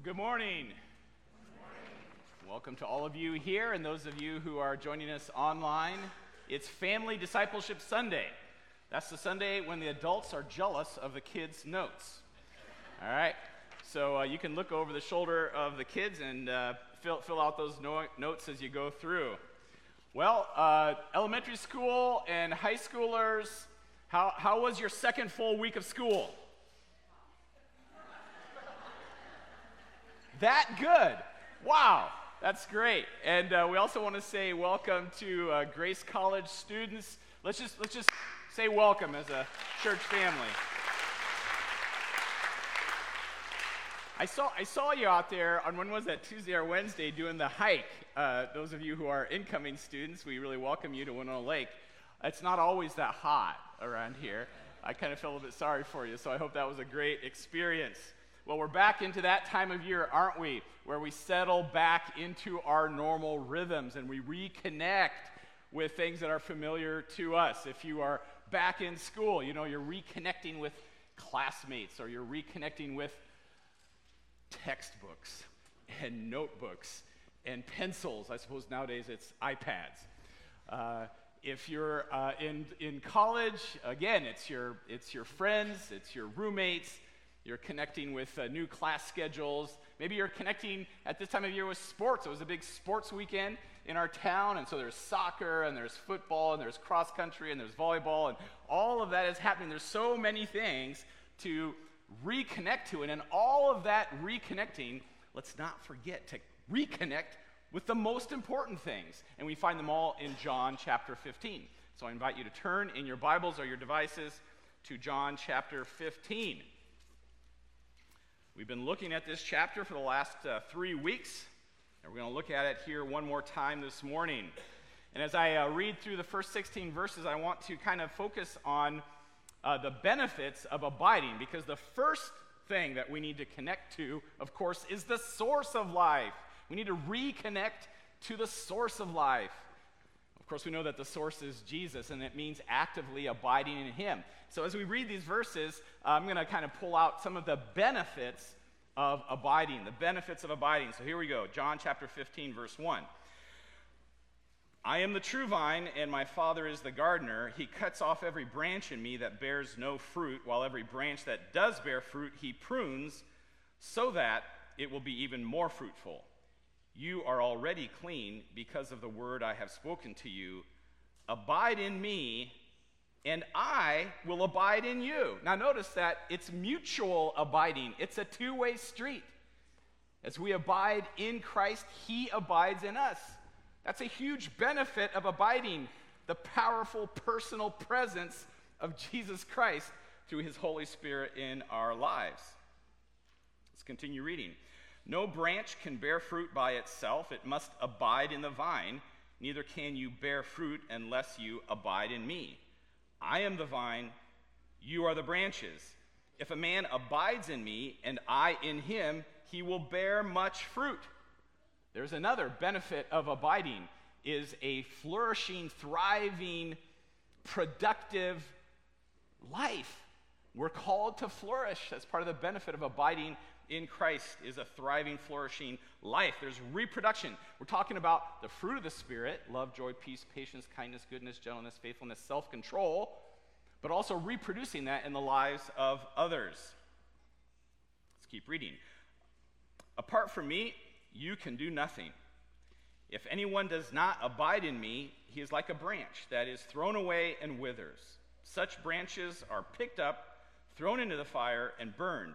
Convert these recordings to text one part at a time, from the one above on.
Well, good morning. Welcome to all of you here and those of you who are joining us online. It's Family Discipleship Sunday. That's the Sunday when the adults are jealous of the kids' notes. All right? So uh, you can look over the shoulder of the kids and uh, fill, fill out those no- notes as you go through. Well, uh, elementary school and high schoolers, how, how was your second full week of school? That good. Wow, that's great. And uh, we also want to say welcome to uh, Grace College students. Let's just let's just say welcome as a church family. I saw I saw you out there on when was that Tuesday or Wednesday doing the hike. Uh, those of you who are incoming students, we really welcome you to Winona Lake. It's not always that hot around here. I kind of feel a bit sorry for you, so I hope that was a great experience. Well, we're back into that time of year, aren't we? Where we settle back into our normal rhythms and we reconnect with things that are familiar to us. If you are back in school, you know, you're reconnecting with classmates or you're reconnecting with textbooks and notebooks and pencils. I suppose nowadays it's iPads. Uh, if you're uh, in, in college, again, it's your, it's your friends, it's your roommates, you're connecting with uh, new class schedules. Maybe you're connecting at this time of year with sports. It was a big sports weekend in our town, and so there's soccer, and there's football, and there's cross country, and there's volleyball, and all of that is happening. There's so many things to reconnect to, and in all of that reconnecting, let's not forget to reconnect with the most important things. And we find them all in John chapter 15. So I invite you to turn in your Bibles or your devices to John chapter 15. We've been looking at this chapter for the last uh, three weeks, and we're going to look at it here one more time this morning. And as I uh, read through the first 16 verses, I want to kind of focus on uh, the benefits of abiding, because the first thing that we need to connect to, of course, is the source of life. We need to reconnect to the source of life. Of course, we know that the source is Jesus, and it means actively abiding in Him. So, as we read these verses, I'm going to kind of pull out some of the benefits of abiding, the benefits of abiding. So, here we go John chapter 15, verse 1. I am the true vine, and my Father is the gardener. He cuts off every branch in me that bears no fruit, while every branch that does bear fruit, he prunes, so that it will be even more fruitful. You are already clean because of the word I have spoken to you. Abide in me, and I will abide in you. Now, notice that it's mutual abiding, it's a two way street. As we abide in Christ, He abides in us. That's a huge benefit of abiding, the powerful personal presence of Jesus Christ through His Holy Spirit in our lives. Let's continue reading. No branch can bear fruit by itself, it must abide in the vine. Neither can you bear fruit unless you abide in me. I am the vine, you are the branches. If a man abides in me and I in him, he will bear much fruit. There's another benefit of abiding is a flourishing, thriving, productive life. We're called to flourish. That's part of the benefit of abiding in Christ is a thriving, flourishing life. There's reproduction. We're talking about the fruit of the Spirit love, joy, peace, patience, kindness, goodness, gentleness, faithfulness, self control, but also reproducing that in the lives of others. Let's keep reading. Apart from me, you can do nothing. If anyone does not abide in me, he is like a branch that is thrown away and withers. Such branches are picked up, thrown into the fire, and burned.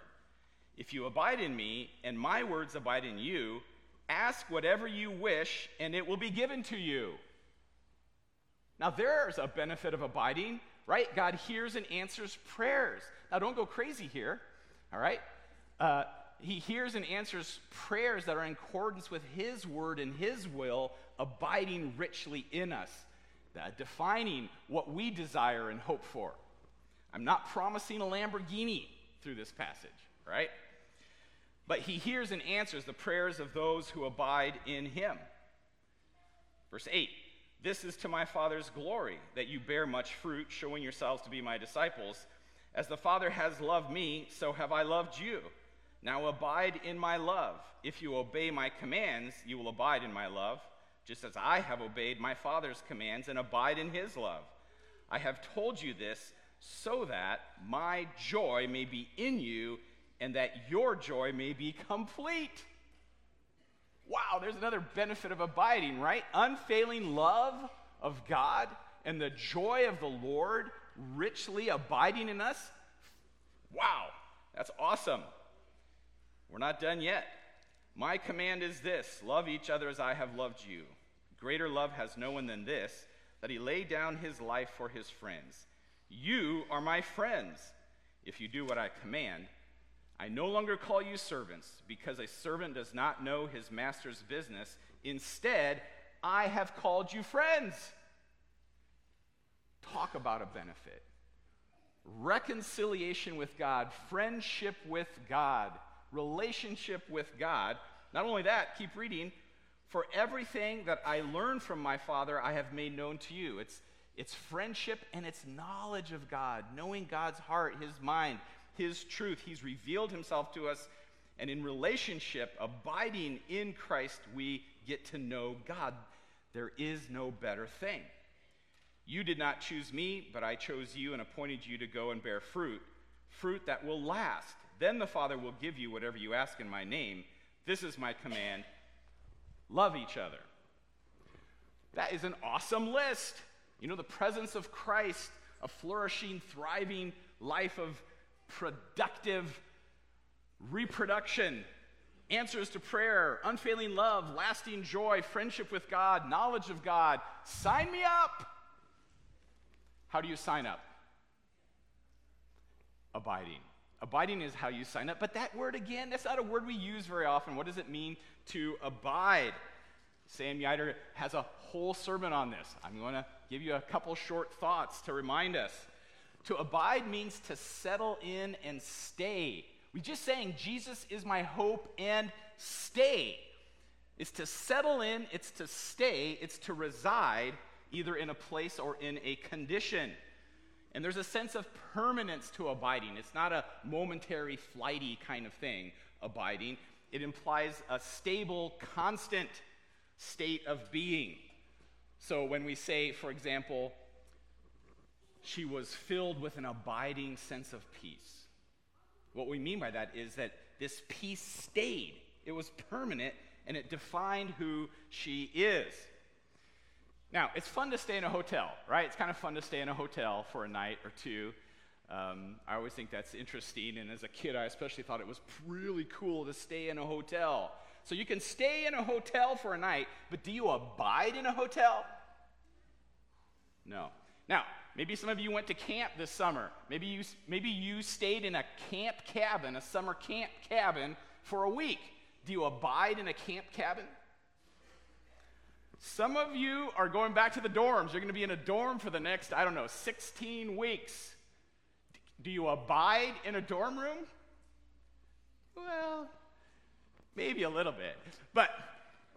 If you abide in me, and my words abide in you, ask whatever you wish, and it will be given to you. Now, there's a benefit of abiding, right? God hears and answers prayers. Now, don't go crazy here, all right? Uh, he hears and answers prayers that are in accordance with His word and His will, abiding richly in us, uh, defining what we desire and hope for. I'm not promising a Lamborghini through this passage, right? But he hears and answers the prayers of those who abide in him. Verse 8 This is to my Father's glory, that you bear much fruit, showing yourselves to be my disciples. As the Father has loved me, so have I loved you. Now abide in my love. If you obey my commands, you will abide in my love, just as I have obeyed my Father's commands and abide in his love. I have told you this so that my joy may be in you and that your joy may be complete. Wow, there's another benefit of abiding, right? Unfailing love of God and the joy of the Lord richly abiding in us. Wow, that's awesome. We're not done yet. My command is this love each other as I have loved you. Greater love has no one than this, that he lay down his life for his friends. You are my friends if you do what I command. I no longer call you servants, because a servant does not know his master's business. Instead, I have called you friends. Talk about a benefit. Reconciliation with God, friendship with God, relationship with God. Not only that, keep reading. For everything that I learned from my Father, I have made known to you. It's, it's friendship and it's knowledge of God, knowing God's heart, His mind, His truth. He's revealed Himself to us. And in relationship, abiding in Christ, we get to know God. There is no better thing. You did not choose me, but I chose you and appointed you to go and bear fruit, fruit that will last. Then the Father will give you whatever you ask in my name. This is my command love each other. That is an awesome list. You know, the presence of Christ, a flourishing, thriving life of productive reproduction, answers to prayer, unfailing love, lasting joy, friendship with God, knowledge of God. Sign me up. How do you sign up? Abiding. Abiding is how you sign up. But that word, again, that's not a word we use very often. What does it mean to abide? Sam Yider has a whole sermon on this. I'm going to give you a couple short thoughts to remind us. To abide means to settle in and stay. We're just saying Jesus is my hope and stay. It's to settle in, it's to stay, it's to reside either in a place or in a condition. And there's a sense of permanence to abiding. It's not a momentary, flighty kind of thing, abiding. It implies a stable, constant state of being. So when we say, for example, she was filled with an abiding sense of peace, what we mean by that is that this peace stayed, it was permanent, and it defined who she is. Now, it's fun to stay in a hotel, right? It's kind of fun to stay in a hotel for a night or two. Um, I always think that's interesting, and as a kid, I especially thought it was really cool to stay in a hotel. So you can stay in a hotel for a night, but do you abide in a hotel? No. Now, maybe some of you went to camp this summer. Maybe you, maybe you stayed in a camp cabin, a summer camp cabin, for a week. Do you abide in a camp cabin? Some of you are going back to the dorms. You're going to be in a dorm for the next, I don't know, 16 weeks. Do you abide in a dorm room? Well, maybe a little bit. But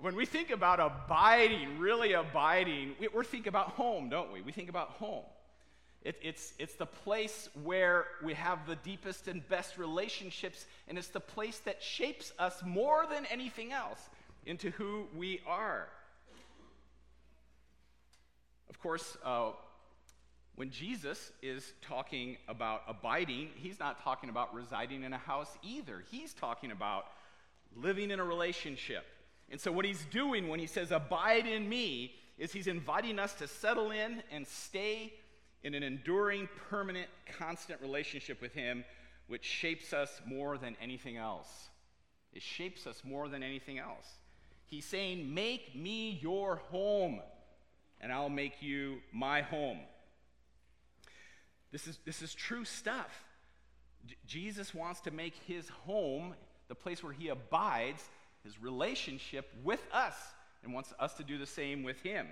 when we think about abiding, really abiding, we, are thinking about home, don't we? We think about home. It, it's, it's the place where we have the deepest and best relationships, and it's the place that shapes us more than anything else into who we are. Of course, uh, when Jesus is talking about abiding, he's not talking about residing in a house either. He's talking about living in a relationship. And so, what he's doing when he says, Abide in me, is he's inviting us to settle in and stay in an enduring, permanent, constant relationship with him, which shapes us more than anything else. It shapes us more than anything else. He's saying, Make me your home and I'll make you my home. This is, this is true stuff. J- Jesus wants to make his home, the place where he abides, his relationship with us, and wants us to do the same with him.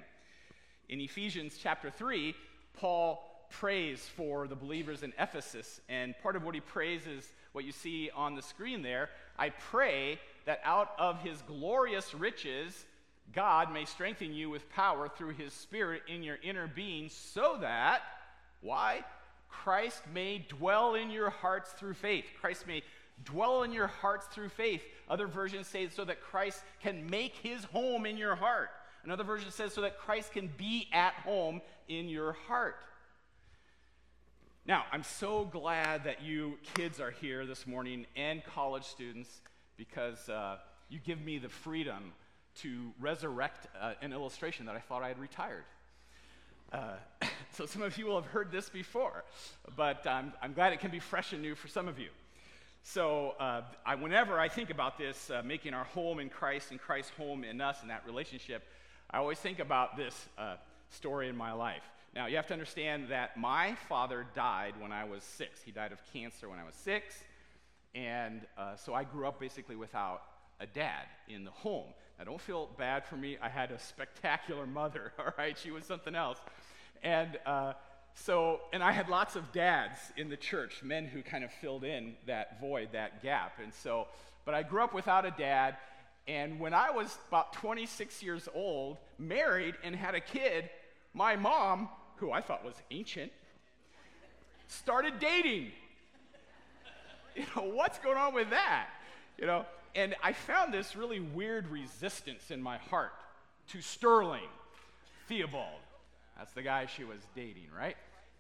In Ephesians chapter 3, Paul prays for the believers in Ephesus, and part of what he prays is what you see on the screen there. I pray that out of his glorious riches, God may strengthen you with power through his Spirit in your inner being, so that, why? Christ may dwell in your hearts through faith. Christ may dwell in your hearts through faith. Other versions say so that Christ can make his home in your heart. Another version says so that Christ can be at home in your heart. Now, I'm so glad that you kids are here this morning and college students because uh, you give me the freedom to resurrect uh, an illustration that I thought I had retired. Uh, so some of you will have heard this before, but I'm glad it can be fresh and new for some of you. So uh, I, whenever I think about this, uh, making our home in Christ and Christ's home in us and that relationship, I always think about this uh, story in my life. Now, you have to understand that my father died when I was six. He died of cancer when I was six. And uh, so I grew up basically without a dad in the home. Now, don't feel bad for me. I had a spectacular mother, all right? She was something else. And uh, so, and I had lots of dads in the church, men who kind of filled in that void, that gap. And so, but I grew up without a dad. And when I was about 26 years old, married, and had a kid, my mom who I thought was ancient, started dating. You know, what's going on with that? You know, and I found this really weird resistance in my heart to Sterling Theobald. That's the guy she was dating, right?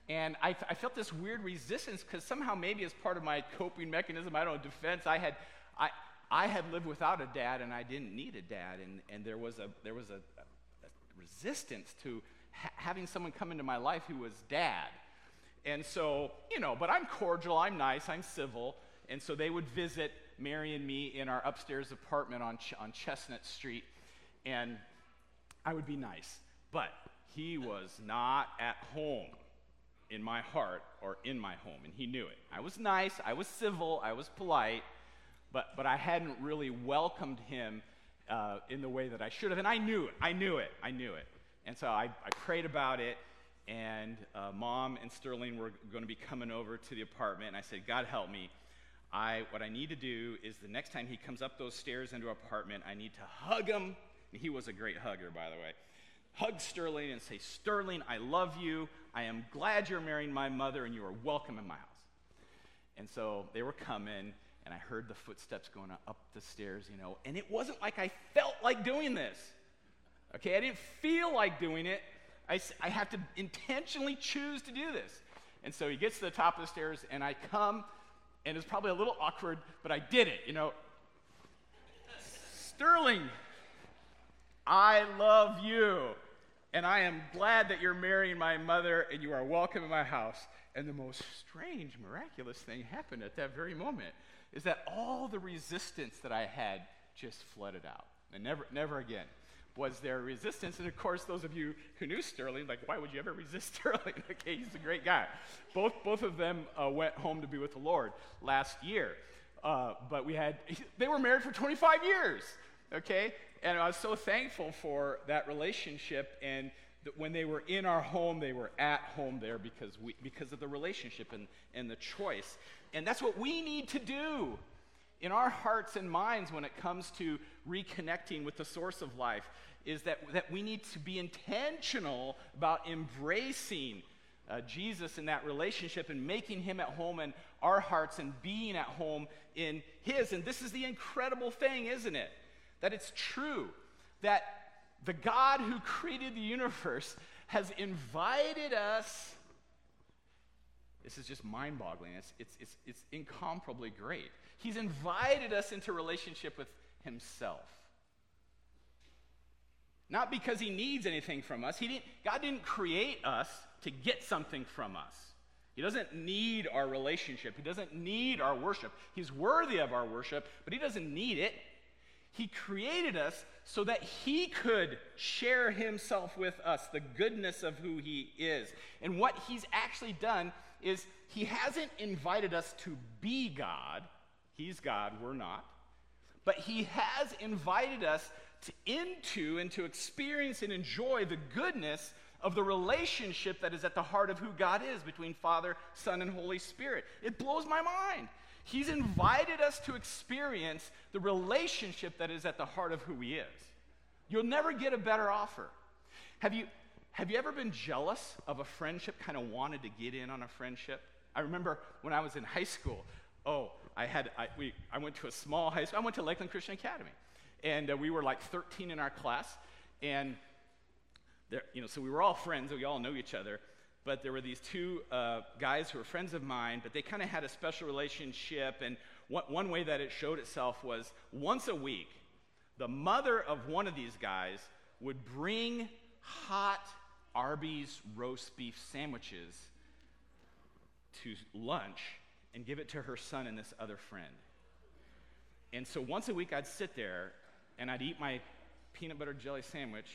And I, I felt this weird resistance because somehow, maybe as part of my coping mechanism, I don't know, defense, I had, I, I had lived without a dad and I didn't need a dad. And, and there was, a, there was a, a resistance to ha- having someone come into my life who was dad. And so, you know, but I'm cordial, I'm nice, I'm civil. And so they would visit Mary and me in our upstairs apartment on, Ch- on Chestnut Street. And I would be nice. But he was not at home in my heart or in my home, and he knew it. I was nice, I was civil, I was polite, but, but I hadn't really welcomed him uh, in the way that I should have. And I knew it, I knew it, I knew it. And so I, I prayed about it, and uh, mom and Sterling were going to be coming over to the apartment, and I said, God help me. I, what I need to do is the next time he comes up those stairs into apartment, I need to hug him. And he was a great hugger, by the way. Hug Sterling and say, Sterling, I love you. I am glad you're marrying my mother, and you are welcome in my house. And so they were coming, and I heard the footsteps going up the stairs, you know, and it wasn't like I felt like doing this. Okay, I didn't feel like doing it. I, I have to intentionally choose to do this. And so he gets to the top of the stairs, and I come, and it's probably a little awkward, but I did it, you know. Sterling, I love you, and I am glad that you're marrying my mother, and you are welcome in my house. And the most strange, miraculous thing happened at that very moment is that all the resistance that I had just flooded out. And never, never again was there resistance. And of course, those of you who knew Sterling, like, why would you ever resist Sterling? okay, he's a great guy. Both, both of them uh, went home to be with the Lord last year. Uh, but we had, they were married for 25 years, okay? And I was so thankful for that relationship. And that when they were in our home, they were at home there because, we, because of the relationship and, and the choice. And that's what we need to do in our hearts and minds when it comes to reconnecting with the source of life is that, that we need to be intentional about embracing uh, Jesus in that relationship and making him at home in our hearts and being at home in his. And this is the incredible thing, isn't it? That it's true that the God who created the universe has invited us. This is just mind boggling. It's, it's, it's, it's incomparably great. He's invited us into relationship with himself. Not because he needs anything from us. He didn't, God didn't create us to get something from us. He doesn't need our relationship. He doesn't need our worship. He's worthy of our worship, but he doesn't need it. He created us so that he could share himself with us, the goodness of who he is. And what he's actually done is he hasn't invited us to be God. He's God, we're not. But he has invited us to, into and to experience and enjoy the goodness of the relationship that is at the heart of who God is between Father, Son, and Holy Spirit. It blows my mind. He's invited us to experience the relationship that is at the heart of who He is. You'll never get a better offer. Have you, have you ever been jealous of a friendship, kind of wanted to get in on a friendship? I remember when I was in high school, oh, I, had, I, we, I went to a small high school. I went to Lakeland Christian Academy. And uh, we were like 13 in our class. And, there, you know, so we were all friends. We all knew each other. But there were these two uh, guys who were friends of mine, but they kind of had a special relationship. And one, one way that it showed itself was once a week, the mother of one of these guys would bring hot Arby's roast beef sandwiches to lunch and give it to her son and this other friend. And so once a week, I'd sit there and I'd eat my peanut butter jelly sandwich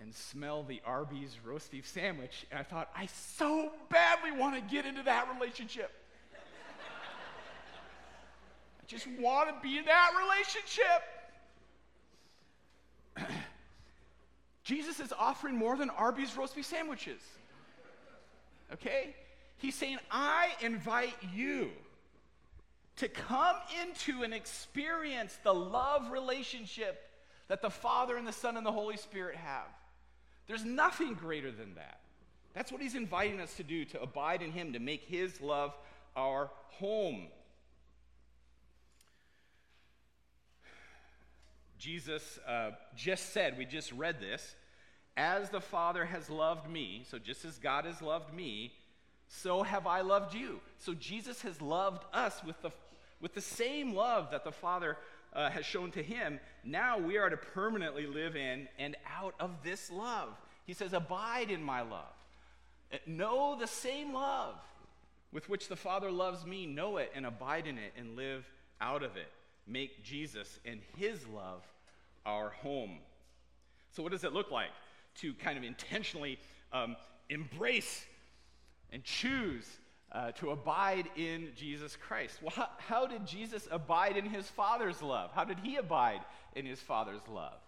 and smell the Arby's roast beef sandwich. And I thought, I so badly want to get into that relationship. I just want to be in that relationship. Jesus is offering more than Arby's roast beef sandwiches. Okay? He's saying, I invite you to come into and experience the love relationship that the Father and the Son and the Holy Spirit have. There's nothing greater than that. That's what he's inviting us to do, to abide in him, to make his love our home. Jesus uh, just said, we just read this, as the Father has loved me, so just as God has loved me, so have I loved you. So Jesus has loved us with the, with the same love that the Father uh, has shown to him. Now we are to permanently live in and out of this love. He says, Abide in my love. Uh, know the same love with which the Father loves me. Know it and abide in it and live out of it. Make Jesus and his love our home. So, what does it look like to kind of intentionally um, embrace and choose uh, to abide in Jesus Christ. Well, how, how, did Jesus abide in his Father's love? How did he abide in his Father's love?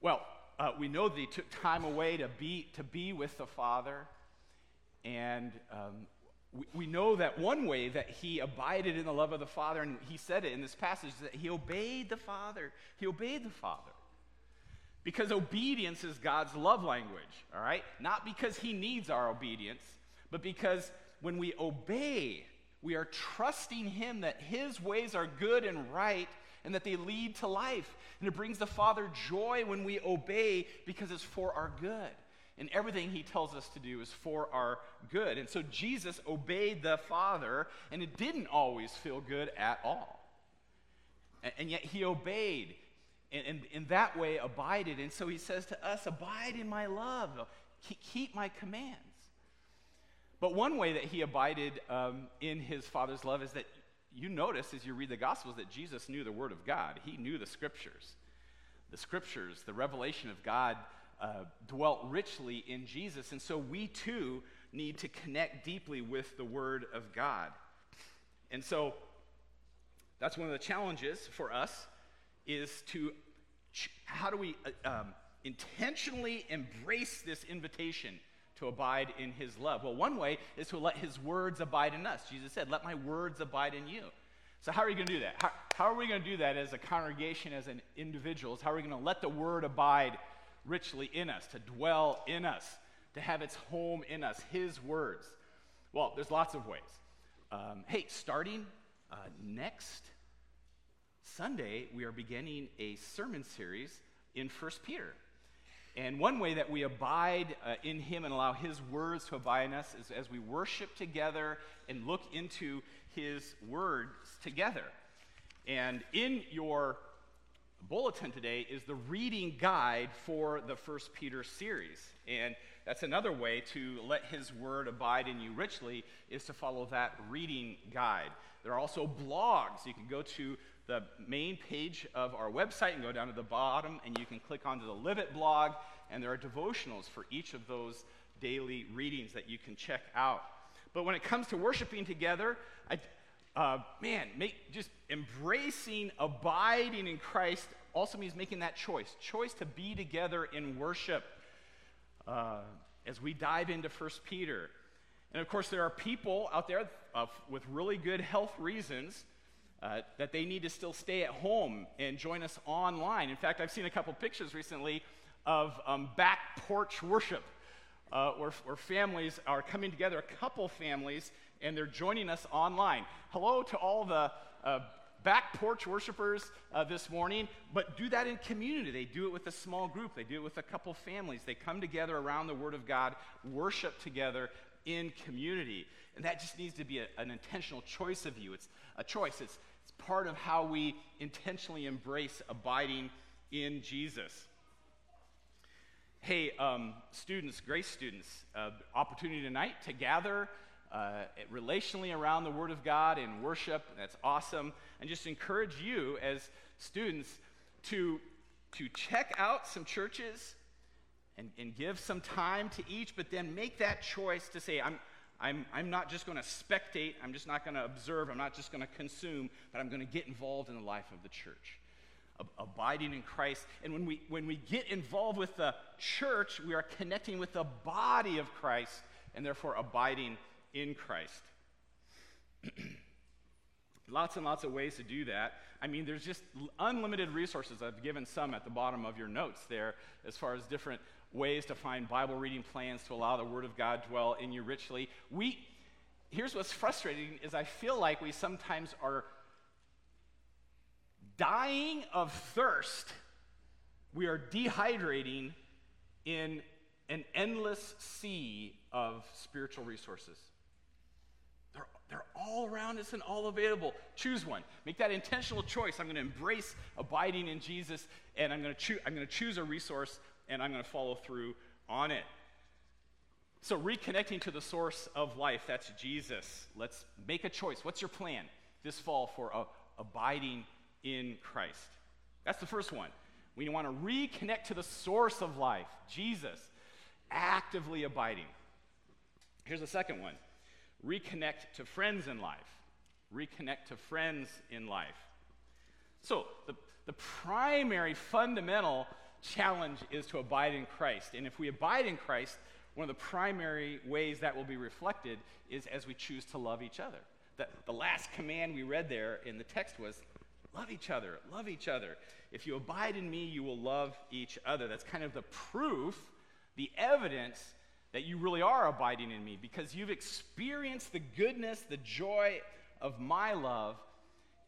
Well, uh, we know that he took time away to be, to be with the Father. And um, we, we know that one way that he abided in the love of the Father, and he said it in this passage, that he obeyed the Father. He obeyed the Father. Because obedience is God's love language, all right? Not because he needs our obedience, but because when we obey, we are trusting Him that His ways are good and right and that they lead to life. And it brings the Father joy when we obey because it's for our good. And everything He tells us to do is for our good. And so Jesus obeyed the Father, and it didn't always feel good at all. And, and yet He obeyed. And, and in that way abided. And so he says to us, Abide in my love, keep my commands. But one way that he abided um, in his Father's love is that you notice as you read the Gospels that Jesus knew the Word of God. He knew the Scriptures. The Scriptures, the revelation of God, uh, dwelt richly in Jesus. And so we too need to connect deeply with the Word of God. And so that's one of the challenges for us is to how do we uh, um, intentionally embrace this invitation to abide in his love? Well, one way is to let his words abide in us. Jesus said, Let my words abide in you. So, how are you going to do that? How, how are we going to do that as a congregation, as an individuals? How are we going to let the word abide richly in us, to dwell in us, to have its home in us, his words? Well, there's lots of ways. Um, hey, starting uh, next Sunday, we are beginning a sermon series in First Peter. And one way that we abide uh, in Him and allow His words to abide in us is as we worship together and look into His words together. And in your bulletin today is the reading guide for the First Peter series. And that's another way to let His word abide in you richly is to follow that reading guide. There are also blogs. You can go to the main page of our website and go down to the bottom, and you can click onto the Live It blog, and there are devotionals for each of those daily readings that you can check out. But when it comes to worshiping together, I, uh, man, make, just embracing, abiding in Christ also means making that choice choice to be together in worship uh, as we dive into First Peter. And of course, there are people out there uh, with really good health reasons uh, that they need to still stay at home and join us online. In fact, I've seen a couple pictures recently of um, back porch worship, uh, where, where families are coming together, a couple families, and they're joining us online. Hello to all the uh, back porch worshipers uh, this morning, but do that in community. They do it with a small group, they do it with a couple families. They come together around the Word of God, worship together in community. And that just needs to be a, an intentional choice of you. It's a choice, it's, it's part of how we intentionally embrace abiding in Jesus. Hey, um, students, grace students, uh, opportunity tonight to gather uh, relationally around the Word of God and worship. That's awesome. And just encourage you as students to, to check out some churches and, and give some time to each, but then make that choice to say, I'm, I'm, I'm not just going to spectate, I'm just not going to observe, I'm not just going to consume, but I'm going to get involved in the life of the church. Abiding in Christ. And when we, when we get involved with the church, we are connecting with the body of Christ and therefore abiding in Christ. lots and lots of ways to do that. I mean, there's just unlimited resources. I've given some at the bottom of your notes there as far as different ways to find Bible reading plans to allow the Word of God dwell in you richly. We, here's what's frustrating is I feel like we sometimes are dying of thirst. We are dehydrating in an endless sea of spiritual resources. They're, they're all around us and all available. Choose one. Make that intentional choice. I'm going to embrace abiding in Jesus, and I'm going to, choo- I'm going to choose a resource, and I'm going to follow through on it. So, reconnecting to the source of life, that's Jesus. Let's make a choice. What's your plan this fall for uh, abiding in Christ? That's the first one. We want to reconnect to the source of life, Jesus, actively abiding. Here's the second one reconnect to friends in life. Reconnect to friends in life. So, the, the primary fundamental challenge is to abide in Christ. And if we abide in Christ, one of the primary ways that will be reflected is as we choose to love each other. The, the last command we read there in the text was love each other, love each other. If you abide in me, you will love each other. That's kind of the proof, the evidence that you really are abiding in me because you've experienced the goodness, the joy of my love,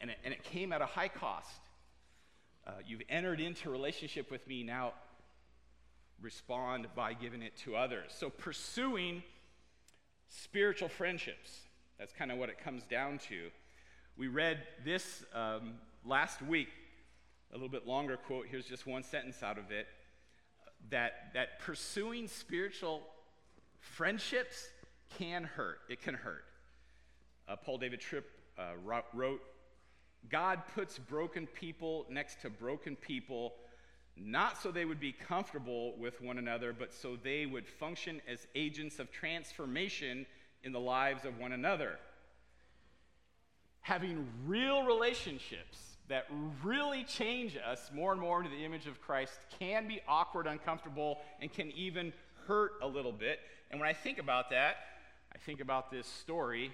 and it, and it came at a high cost. Uh, you've entered into relationship with me. Now, respond by giving it to others. So, pursuing spiritual friendships. That's kind of what it comes down to. We read this um, last week, a little bit longer quote. Here's just one sentence out of it that, that pursuing spiritual friendships can hurt. It can hurt. Uh, Paul David Tripp uh, wrote God puts broken people next to broken people, not so they would be comfortable with one another, but so they would function as agents of transformation in the lives of one another. Having real relationships that really change us more and more into the image of Christ can be awkward, uncomfortable, and can even hurt a little bit. And when I think about that, I think about this story,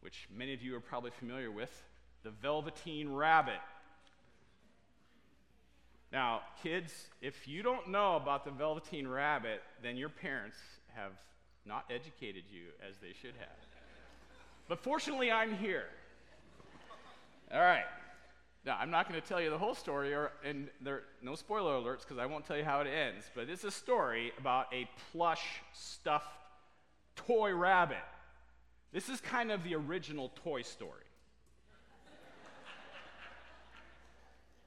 which many of you are probably familiar with the Velveteen Rabbit. Now, kids, if you don't know about the Velveteen Rabbit, then your parents have not educated you as they should have. But fortunately, I'm here. All right. Now, I'm not going to tell you the whole story, or, and there no spoiler alerts because I won't tell you how it ends. But it's a story about a plush, stuffed toy rabbit. This is kind of the original Toy Story.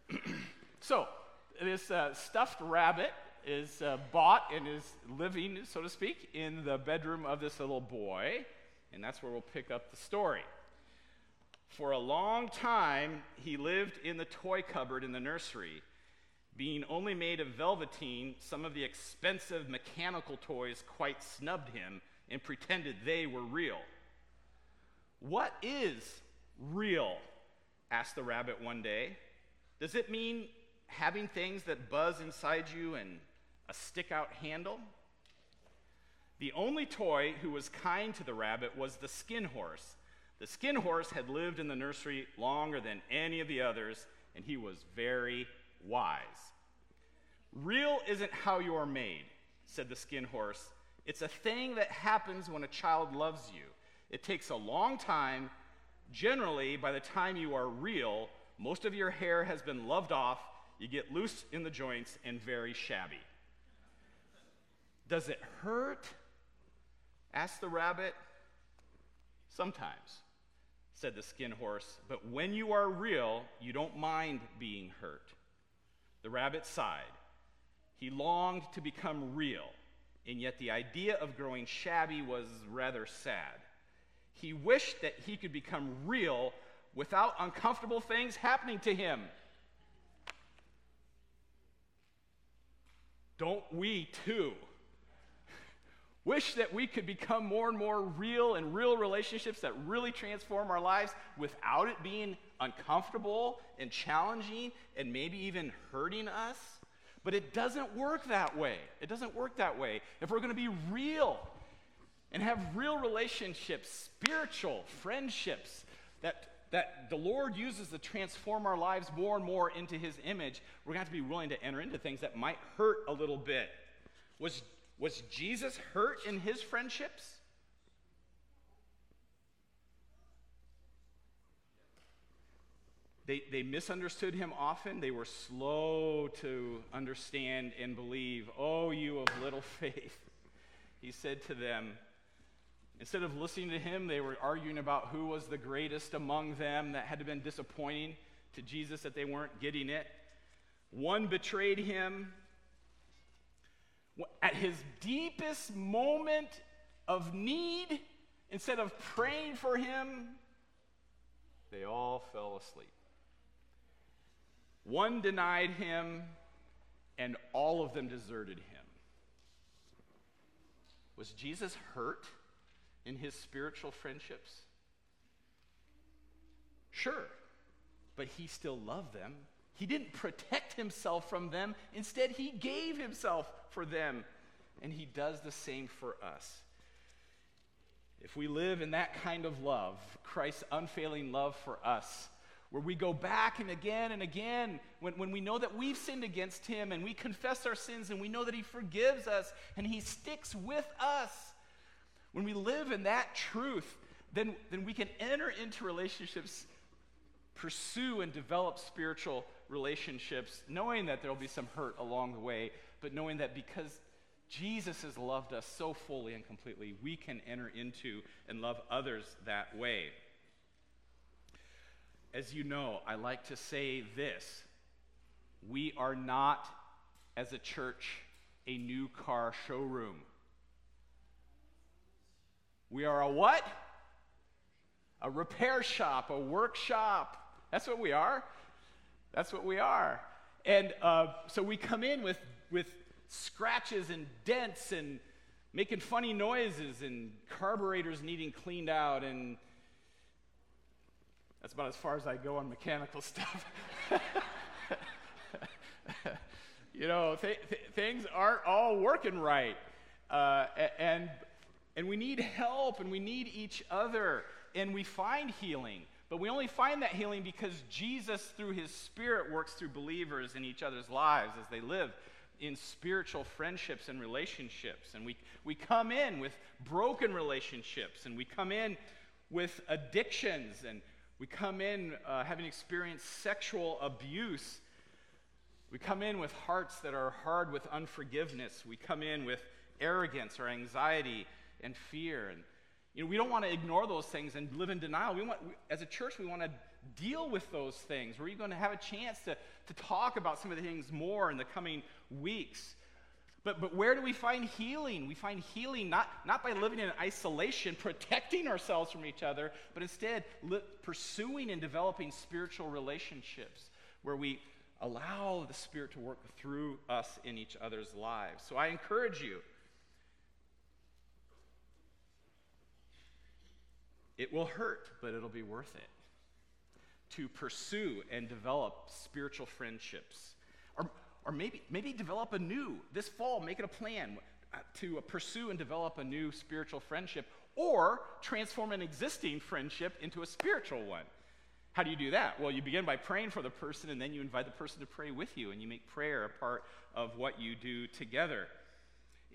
so, this uh, stuffed rabbit is uh, bought and is living, so to speak, in the bedroom of this little boy, and that's where we'll pick up the story. For a long time, he lived in the toy cupboard in the nursery. Being only made of velveteen, some of the expensive mechanical toys quite snubbed him and pretended they were real. What is real? asked the rabbit one day. Does it mean having things that buzz inside you and a stick out handle? The only toy who was kind to the rabbit was the skin horse the skin horse had lived in the nursery longer than any of the others, and he was very wise. Real isn't how you are made, said the skin horse. It's a thing that happens when a child loves you. It takes a long time. Generally, by the time you are real, most of your hair has been loved off, you get loose in the joints, and very shabby. Does it hurt? Asked the rabbit. Sometimes, said the skin horse, but when you are real, you don't mind being hurt. The rabbit sighed. He longed to become real, and yet the idea of growing shabby was rather sad. He wished that he could become real without uncomfortable things happening to him. Don't we too? Wish that we could become more and more real and real relationships that really transform our lives without it being uncomfortable and challenging and maybe even hurting us. But it doesn't work that way. It doesn't work that way. If we're going to be real and have real relationships, spiritual friendships that, that the Lord uses to transform our lives more and more into His image, we're going to have to be willing to enter into things that might hurt a little bit. Was was Jesus hurt in his friendships? They, they misunderstood him often. They were slow to understand and believe. Oh, you of little faith. He said to them, instead of listening to him, they were arguing about who was the greatest among them. That had been disappointing to Jesus that they weren't getting it. One betrayed him, at his deepest moment of need, instead of praying for him, they all fell asleep. One denied him, and all of them deserted him. Was Jesus hurt in his spiritual friendships? Sure, but he still loved them. He didn't protect himself from them. Instead, he gave himself for them, and He does the same for us. If we live in that kind of love, Christ's unfailing love for us, where we go back and again and again when, when we know that we've sinned against Him and we confess our sins and we know that He forgives us and He sticks with us, when we live in that truth, then, then we can enter into relationships, pursue and develop spiritual relationships, knowing that there will be some hurt along the way, but knowing that because Jesus has loved us so fully and completely, we can enter into and love others that way. As you know, I like to say this we are not, as a church, a new car showroom. We are a what? A repair shop, a workshop. That's what we are. That's what we are. And uh, so we come in with with scratches and dents and making funny noises and carburetors needing cleaned out and that's about as far as I go on mechanical stuff. you know, th- th- things aren't all working right. Uh, and, and we need help and we need each other and we find healing. But we only find that healing because Jesus, through his Spirit, works through believers in each other's lives as they live in spiritual friendships and relationships. And we, we come in with broken relationships, and we come in with addictions, and we come in uh, having experienced sexual abuse. We come in with hearts that are hard with unforgiveness. We come in with arrogance or anxiety and fear. And you know, we don't want to ignore those things and live in denial. We want, as a church, we want to deal with those things. We're going to have a chance to, to talk about some of the things more in the coming weeks. But, but where do we find healing? We find healing not, not by living in isolation, protecting ourselves from each other, but instead li- pursuing and developing spiritual relationships where we allow the Spirit to work through us in each other's lives. So I encourage you. It will hurt, but it'll be worth it to pursue and develop spiritual friendships. Or, or maybe, maybe develop a new, this fall, make it a plan uh, to pursue and develop a new spiritual friendship or transform an existing friendship into a spiritual one. How do you do that? Well, you begin by praying for the person, and then you invite the person to pray with you, and you make prayer a part of what you do together.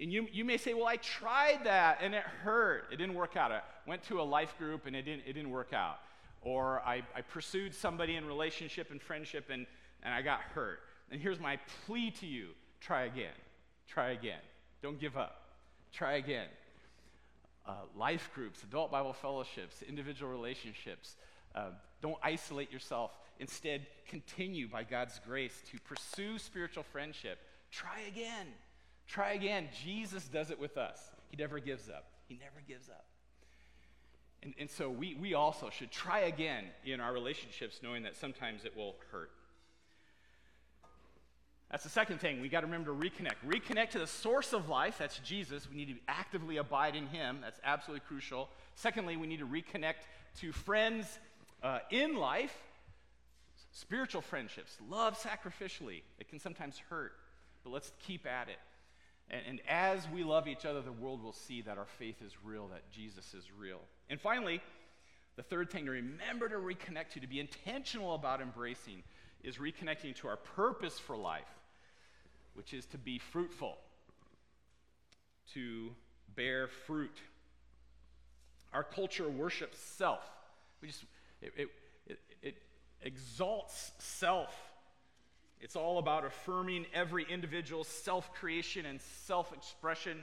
And you, you may say, Well, I tried that and it hurt. It didn't work out. I went to a life group and it didn't, it didn't work out. Or I, I pursued somebody in relationship and friendship and, and I got hurt. And here's my plea to you try again. Try again. Don't give up. Try again. Uh, life groups, adult Bible fellowships, individual relationships. Uh, don't isolate yourself. Instead, continue by God's grace to pursue spiritual friendship. Try again. Try again. Jesus does it with us. He never gives up. He never gives up. And, and so we, we also should try again in our relationships, knowing that sometimes it will hurt. That's the second thing. We got to remember to reconnect. Reconnect to the source of life. That's Jesus. We need to actively abide in Him. That's absolutely crucial. Secondly, we need to reconnect to friends uh, in life, spiritual friendships. Love sacrificially. It can sometimes hurt, but let's keep at it. And, and as we love each other, the world will see that our faith is real, that Jesus is real. And finally, the third thing to remember to reconnect to, to be intentional about embracing, is reconnecting to our purpose for life, which is to be fruitful, to bear fruit. Our culture worships self. We just, it, it, it, it exalts self it's all about affirming every individual's self creation and self expression.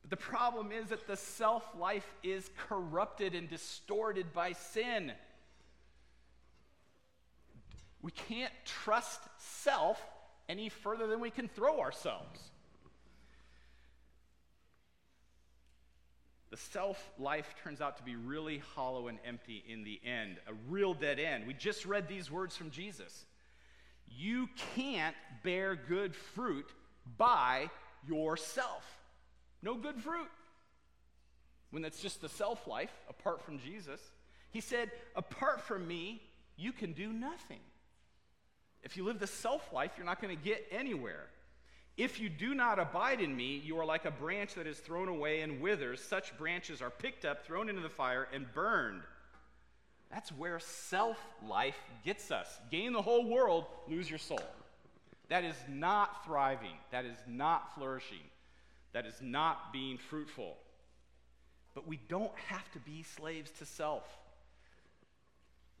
But the problem is that the self life is corrupted and distorted by sin. We can't trust self any further than we can throw ourselves. The self life turns out to be really hollow and empty in the end, a real dead end. We just read these words from Jesus. You can't bear good fruit by yourself. No good fruit. When that's just the self life apart from Jesus. He said, apart from me, you can do nothing. If you live the self life, you're not going to get anywhere. If you do not abide in me, you are like a branch that is thrown away and withers. Such branches are picked up, thrown into the fire, and burned. That's where self life gets us. Gain the whole world, lose your soul. That is not thriving. That is not flourishing. That is not being fruitful. But we don't have to be slaves to self.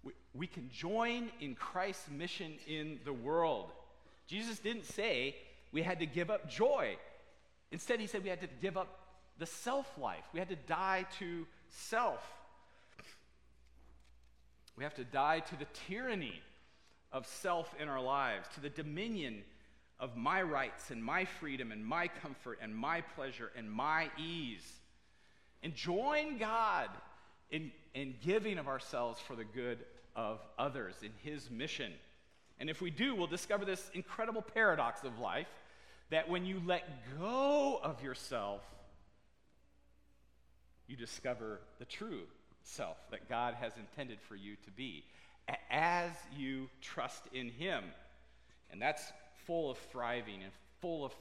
We, we can join in Christ's mission in the world. Jesus didn't say we had to give up joy. Instead, he said we had to give up the self life. We had to die to self. We have to die to the tyranny of self in our lives, to the dominion of my rights and my freedom and my comfort and my pleasure and my ease. And join God in, in giving of ourselves for the good of others in His mission. And if we do, we'll discover this incredible paradox of life that when you let go of yourself, you discover the true self that God has intended for you to be as you trust in Him. And that's full of thriving and full of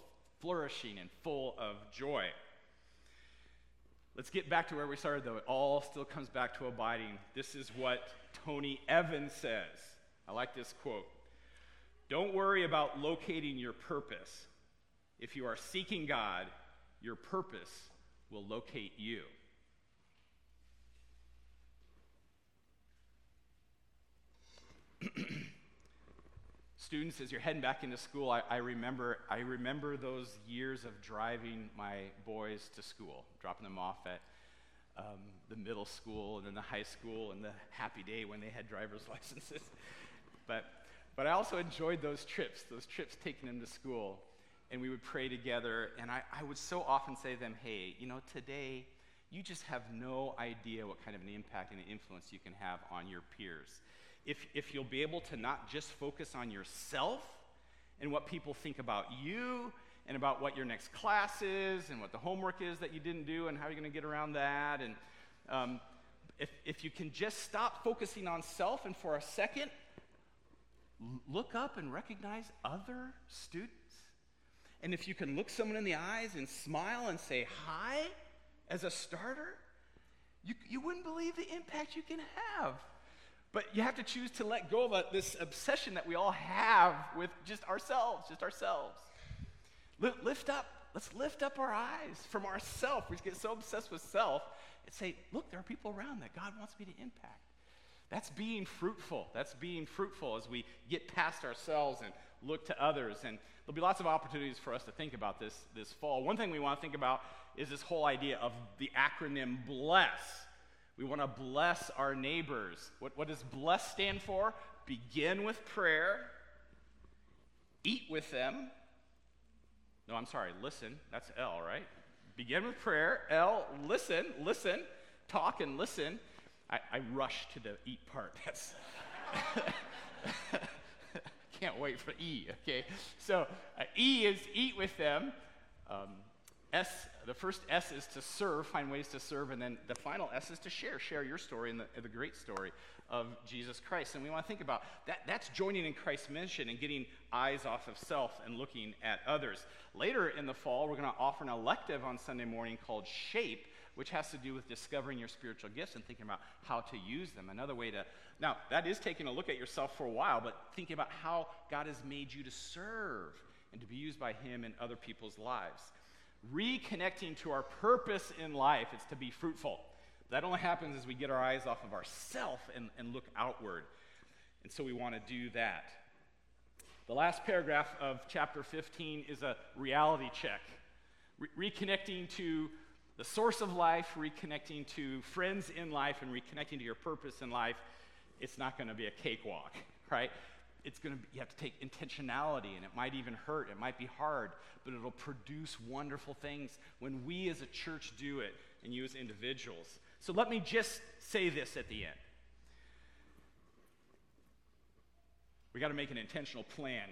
flourishing and full of joy. Let's get back to where we started, though. It all still comes back to abiding. This is what Tony Evans says. I like this quote Don't worry about locating your purpose. If you are seeking God, your purpose will locate you. Students, as you're heading back into school, I, I, remember, I remember those years of driving my boys to school, dropping them off at um, the middle school and then the high school and the happy day when they had driver's licenses. but, but I also enjoyed those trips, those trips taking them to school. And we would pray together. And I, I would so often say to them, hey, you know, today you just have no idea what kind of an impact and an influence you can have on your peers if, if you'll be able to not just focus on yourself and what people think about you and about what your next class is and what the homework is that you didn't do and how you're going to get around that. And um, if, if you can just stop focusing on self and for a second look up and recognize other students. And if you can look someone in the eyes and smile and say hi as a starter, you, you wouldn't believe the impact you can have. But you have to choose to let go of a, this obsession that we all have with just ourselves, just ourselves. Lift up let's lift up our eyes from ourself. We get so obsessed with self and say, look, there are people around that God wants me to impact. That's being fruitful. That's being fruitful as we get past ourselves and look to others. And there'll be lots of opportunities for us to think about this this fall. One thing we want to think about is this whole idea of the acronym BLESS. We want to bless our neighbors. What, what does BLESS stand for? Begin with prayer, eat with them. No, I'm sorry, listen. That's L, right? Begin with prayer. L, listen, listen, talk and listen. I, I rush to the eat part. That's. can't wait for E, okay? So uh, E is eat with them. Um, S, the first S is to serve, find ways to serve, and then the final S is to share. Share your story and the, the great story of Jesus Christ. And we want to think about that. That's joining in Christ's mission and getting eyes off of self and looking at others. Later in the fall, we're going to offer an elective on Sunday morning called Shape, which has to do with discovering your spiritual gifts and thinking about how to use them. Another way to, now, that is taking a look at yourself for a while, but thinking about how God has made you to serve and to be used by Him in other people's lives. Reconnecting to our purpose in life is to be fruitful. That only happens as we get our eyes off of ourself and, and look outward. And so we want to do that. The last paragraph of chapter 15 is a reality check. Re- reconnecting to the source of life, reconnecting to friends in life, and reconnecting to your purpose in life, it's not going to be a cakewalk, right? It's going to be, you have to take intentionality, and it might even hurt. It might be hard, but it'll produce wonderful things when we as a church do it and you as individuals. So let me just say this at the end. We got to make an intentional plan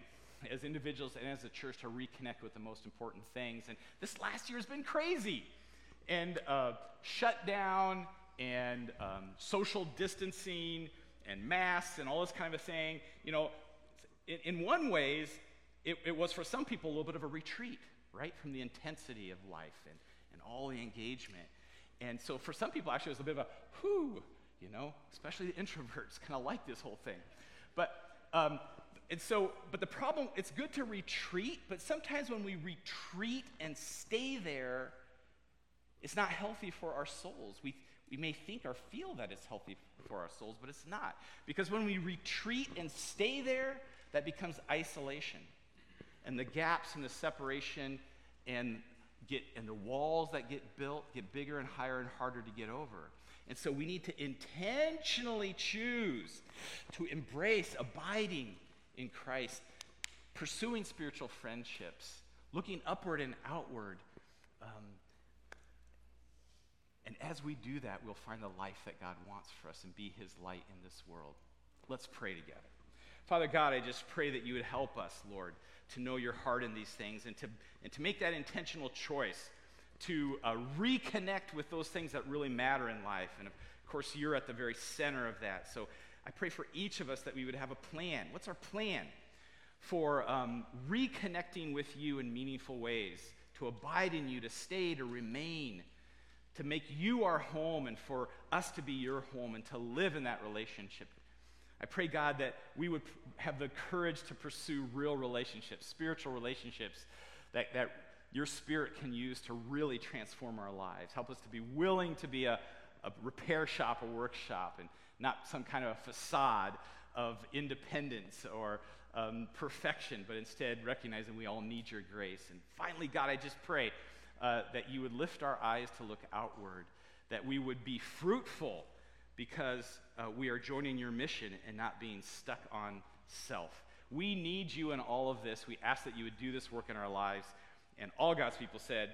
as individuals and as a church to reconnect with the most important things. And this last year has been crazy and uh, shut down and um, social distancing and masks and all this kind of thing. You know, in, in one ways, it, it, was for some people a little bit of a retreat, right, from the intensity of life and, and all the engagement. And so for some people, actually, it was a bit of a whoo, you know, especially the introverts kind of like this whole thing. But um, and so, but the problem, it's good to retreat, but sometimes when we retreat and stay there, it's not healthy for our souls. We, we may think or feel that it's healthy for our souls, but it's not. Because when we retreat and stay there, that becomes isolation. And the gaps and the separation and get and the walls that get built get bigger and higher and harder to get over. And so we need to intentionally choose to embrace abiding in Christ, pursuing spiritual friendships, looking upward and outward, um, and as we do that, we'll find the life that God wants for us and be His light in this world. Let's pray together. Father God, I just pray that you would help us, Lord, to know your heart in these things and to, and to make that intentional choice to uh, reconnect with those things that really matter in life. And of course, you're at the very center of that. So I pray for each of us that we would have a plan. What's our plan for um, reconnecting with you in meaningful ways, to abide in you, to stay, to remain? To make you our home and for us to be your home and to live in that relationship. I pray, God, that we would have the courage to pursue real relationships, spiritual relationships that, that your spirit can use to really transform our lives. Help us to be willing to be a, a repair shop, a workshop, and not some kind of a facade of independence or um, perfection, but instead recognizing we all need your grace. And finally, God, I just pray uh, that you would lift our eyes to look outward, that we would be fruitful because uh, we are joining your mission and not being stuck on self. We need you in all of this. We ask that you would do this work in our lives. And all God's people said,